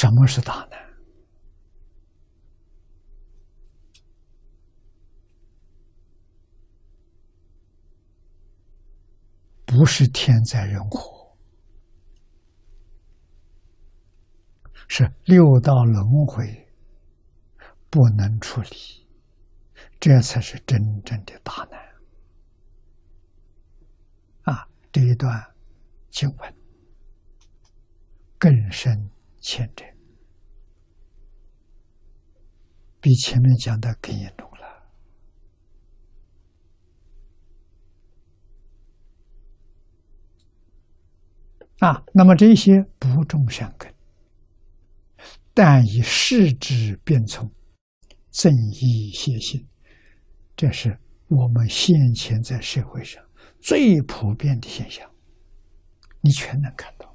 什么是大难？不是天灾人祸，是六道轮回不能处理，这才是真正的大难。啊，这一段经文更深浅真，比前面讲的更严重了。啊，那么这些不种善根，但以世之变从，正义邪心，这是我们现前在社会上最普遍的现象，你全能看到。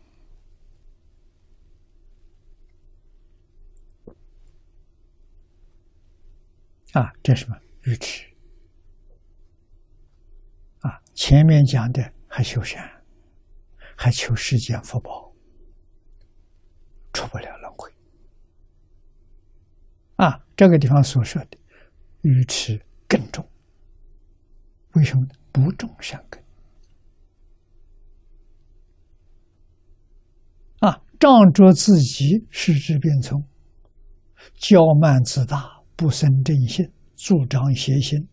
啊，这什么愚痴？啊，前面讲的还修善。还求世间福报，出不了轮回。啊，这个地方所说的愚痴更重，为什么呢？不种善根。啊，仗着自己失之变聪，骄慢自大，不生正心，助长邪心。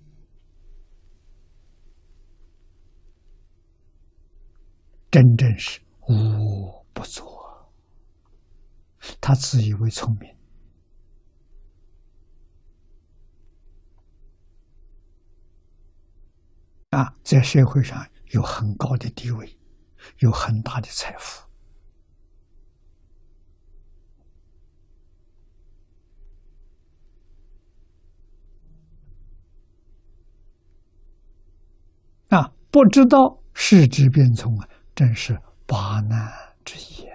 真正是无不作，他自以为聪明。啊，在社会上有很高的地位，有很大的财富。不知道世之变聪啊。正是八难之一，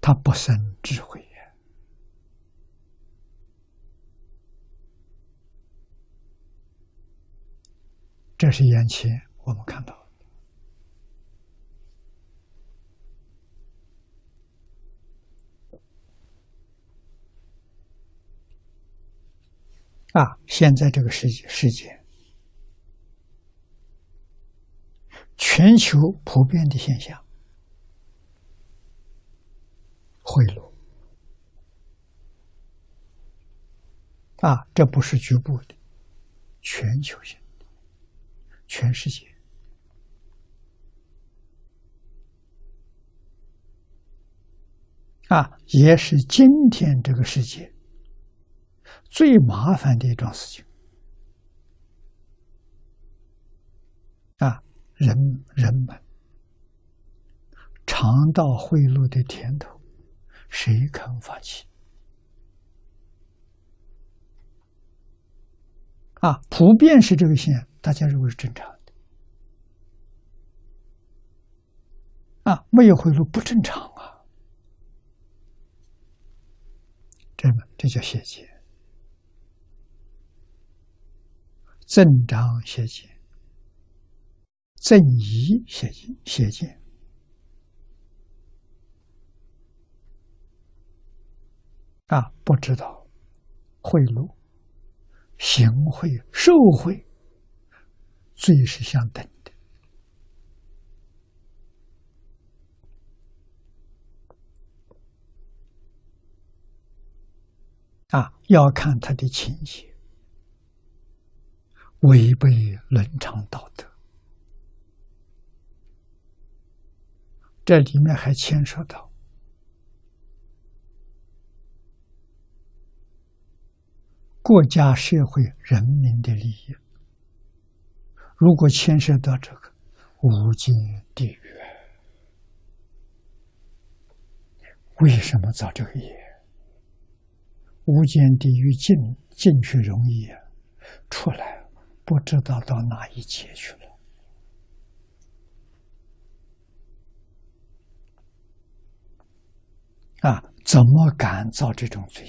他不生智慧呀。这是眼前我们看到。啊，现在这个世界世界，全球普遍的现象，贿赂。啊，这不是局部的，全球性的，全世界。啊，也是今天这个世界。最麻烦的一桩事情啊，人人们尝到贿赂的甜头，谁肯发起？啊，普遍是这个现象大家认为是正常的。啊，没有贿赂不正常啊，这这叫邪见。正章邪见，正义邪见，邪见啊！不知道贿赂、行贿、受贿，罪是相等的啊！要看他的情节。违背伦常道德，这里面还牵涉到国家、社会、人民的利益。如果牵涉到这个，无间地狱，为什么造这个业？无间地狱进进去容易，出来。不知道到哪一界去了。啊，怎么敢造这种罪？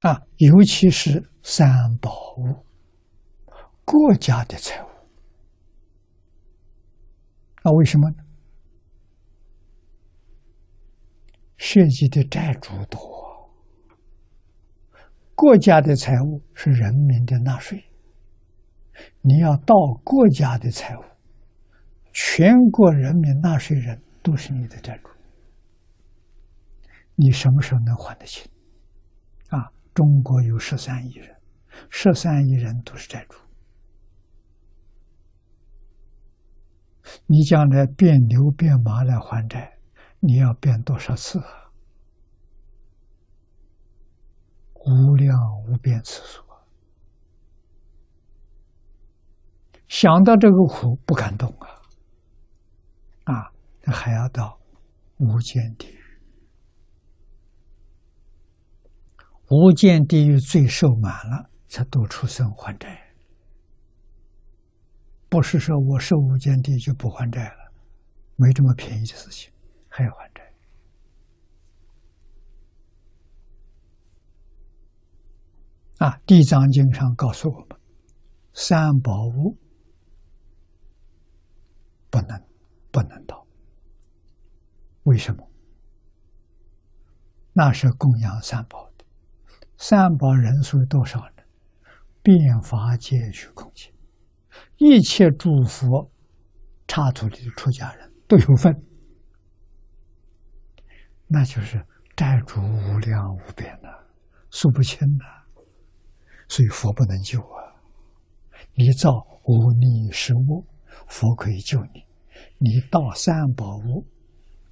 啊，尤其是三宝物，国家的财物。那，为什么呢？涉及的债主多，国家的财物是人民的纳税，你要盗国家的财物，全国人民纳税人都是你的债主，你什么时候能还得清？啊，中国有十三亿人，十三亿人都是债主，你将来变牛变马来还债。你要变多少次啊？无量无边次数想到这个苦不敢动啊！啊，那还要到无间地狱。无间地狱罪受满了，才多出生还债。不是说我受无间地就不还债了，没这么便宜的事情。还要还债啊！《地藏经》上告诉我们，三宝物不能不能到。为什么？那是供养三宝的，三宝人数多少呢？遍法界虚空界，一切诸佛刹土里的出家人都有份。那就是债主无量无边的，数不清的，所以佛不能救啊！你造无逆十恶，佛可以救你；你盗三宝物，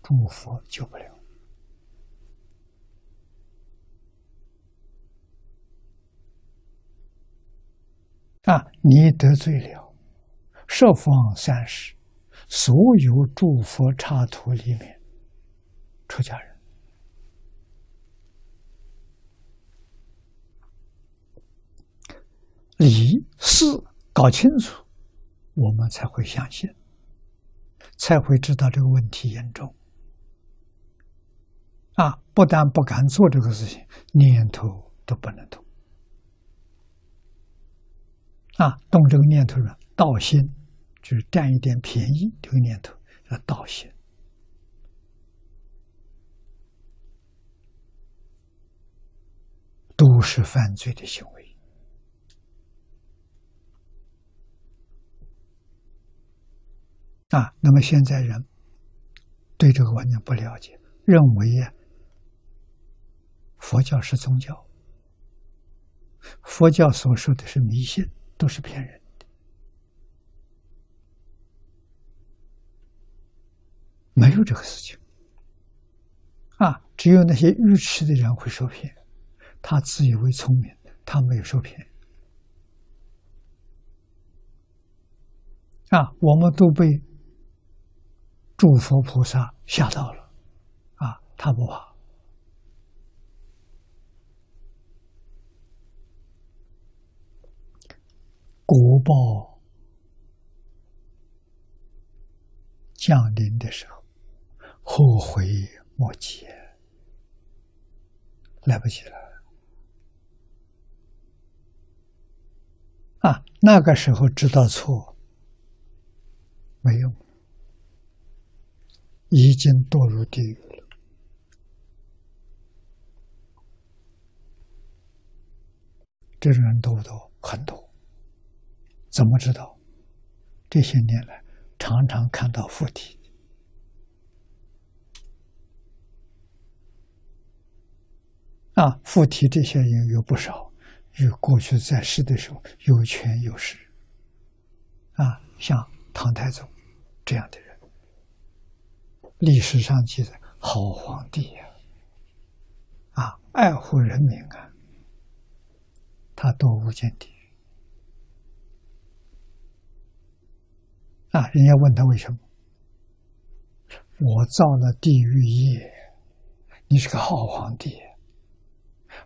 诸佛救不了。啊，你得罪了十方三世，所有诸佛刹土里面出家人。理事搞清楚，我们才会相信，才会知道这个问题严重。啊，不但不敢做这个事情，念头都不能动。啊，动这个念头呢，道心，就是占一点便宜，这个念头叫盗心，都是犯罪的行为。啊，那么现在人对这个完全不了解，认为呀，佛教是宗教，佛教所说的是迷信，都是骗人没有这个事情。啊，只有那些愚痴的人会受骗，他自以为聪明，他没有受骗。啊，我们都被。诸佛菩萨吓到了，啊，他不怕，国报降临的时候，后悔莫及，来不及了。啊，那个时候知道错没用。已经堕入地狱了。这种人多不多？很多。怎么知道？这些年来，常常看到附体。啊，附体这些人有不少，有过去在世的时候有权有势。啊，像唐太宗这样的人。历史上记载，好皇帝呀，啊，爱护人民啊，他都无间地狱啊！人家问他为什么？我造了地狱业，你是个好皇帝，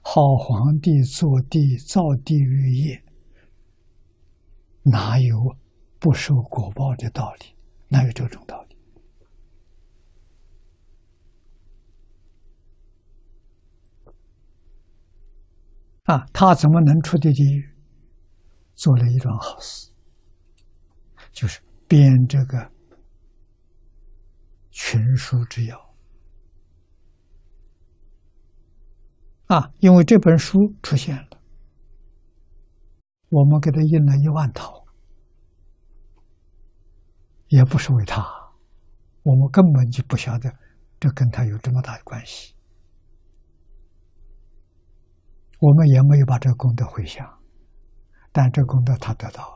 好皇帝做地造地狱业，哪有不受果报的道理？哪有这种道理？啊，他怎么能出的地狱？做了一桩好事，就是编这个群书之要啊，因为这本书出现了，我们给他印了一万套，也不是为他，我们根本就不晓得这跟他有这么大的关系，我们也没有把这个功德回向。但这功德他得到了